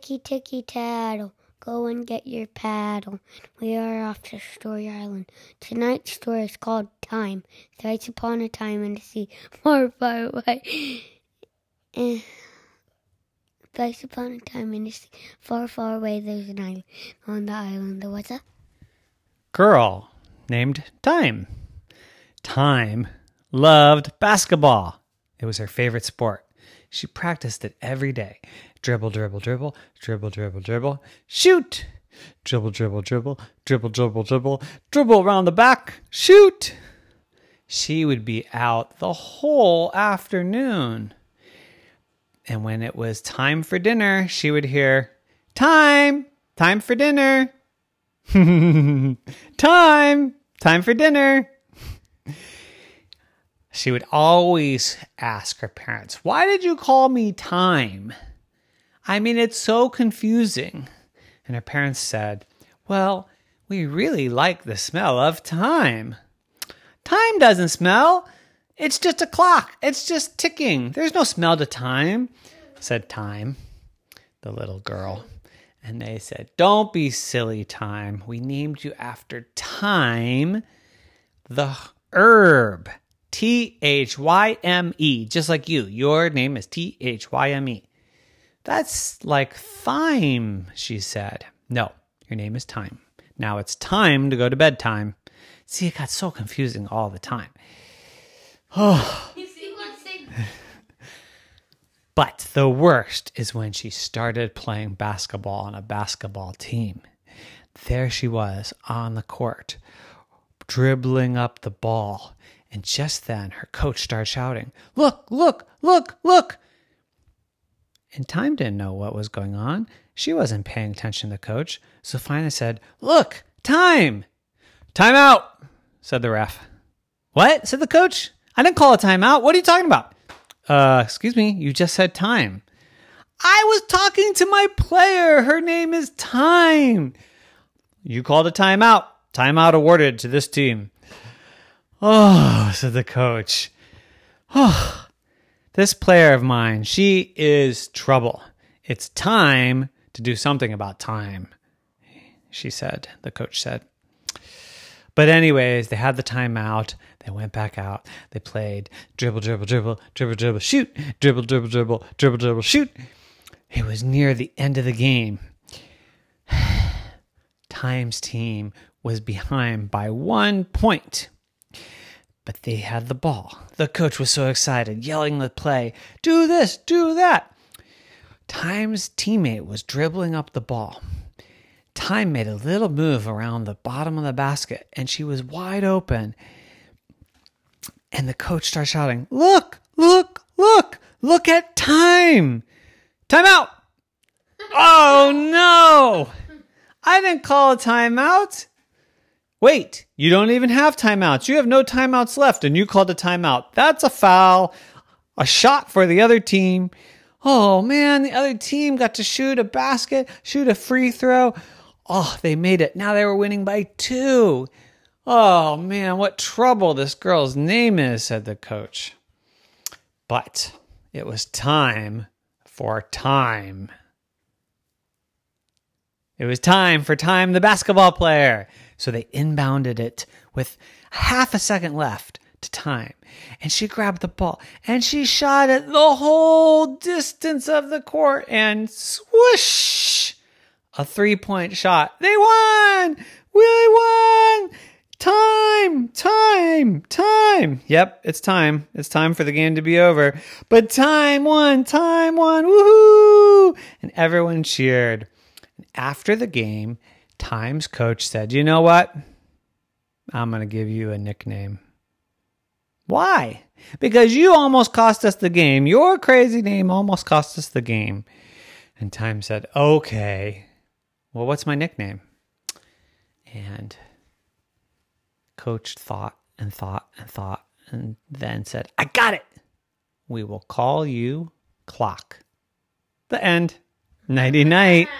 Ticky, ticky, tattle. Go and get your paddle. We are off to Story Island. Tonight's story is called Time. Thrice upon a time in the sea, far, far away. Eh. Thrice upon a time in the sea, far, far away, there's an island. On the island, there was a Girl named Time. Time loved basketball. It was her favorite sport. She practiced it every day. Dribble, dribble, dribble, dribble, dribble, dribble, shoot! Dribble, dribble, dribble, dribble, dribble, dribble, dribble around the back, shoot! She would be out the whole afternoon. And when it was time for dinner, she would hear, Time! Time for dinner! time! Time for dinner! She would always ask her parents, Why did you call me time? I mean, it's so confusing. And her parents said, Well, we really like the smell of thyme. Time doesn't smell. It's just a clock. It's just ticking. There's no smell to time, said Time, the little girl. And they said, Don't be silly, Time. We named you after Thyme, the herb. T H Y M E, just like you. Your name is T H Y M E. That's like thyme, she said. No, your name is Time. Now it's time to go to bedtime. See, it got so confusing all the time. Oh. But the worst is when she started playing basketball on a basketball team. There she was on the court, dribbling up the ball. And just then her coach started shouting, Look, look, look, look. And Time didn't know what was going on. She wasn't paying attention to the coach. So finally said, Look, Time! Time out, said the ref. What? said the coach. I didn't call a timeout. What are you talking about? Uh, excuse me, you just said time. I was talking to my player. Her name is Time. You called a timeout. Timeout awarded to this team. Oh, said the coach. Oh, this player of mine, she is trouble. It's time to do something about time, she said, the coach said. But, anyways, they had the timeout. They went back out. They played dribble, dribble, dribble, dribble, dribble, shoot, dribble, dribble, dribble, dribble, dribble, shoot. It was near the end of the game. Time's team was behind by one point. But they had the ball. The coach was so excited, yelling the play do this, do that. Time's teammate was dribbling up the ball. Time made a little move around the bottom of the basket, and she was wide open. And the coach started shouting, Look, look, look, look at time. Time out. oh, no. I didn't call a timeout. Wait, you don't even have timeouts. You have no timeouts left, and you called a timeout. That's a foul. A shot for the other team. Oh man, the other team got to shoot a basket, shoot a free throw. Oh, they made it. Now they were winning by two. Oh man, what trouble this girl's name is, said the coach. But it was time for time. It was time for time, the basketball player. So they inbounded it with half a second left to time. And she grabbed the ball and she shot it the whole distance of the court and swoosh! A three point shot. They won! We won! Time! Time! Time! Yep, it's time. It's time for the game to be over. But time won! Time won! Woohoo! And everyone cheered. And after the game, Times coach said, You know what? I'm going to give you a nickname. Why? Because you almost cost us the game. Your crazy name almost cost us the game. And Time said, Okay. Well, what's my nickname? And coach thought and thought and thought and then said, I got it. We will call you Clock. The end. Nighty night.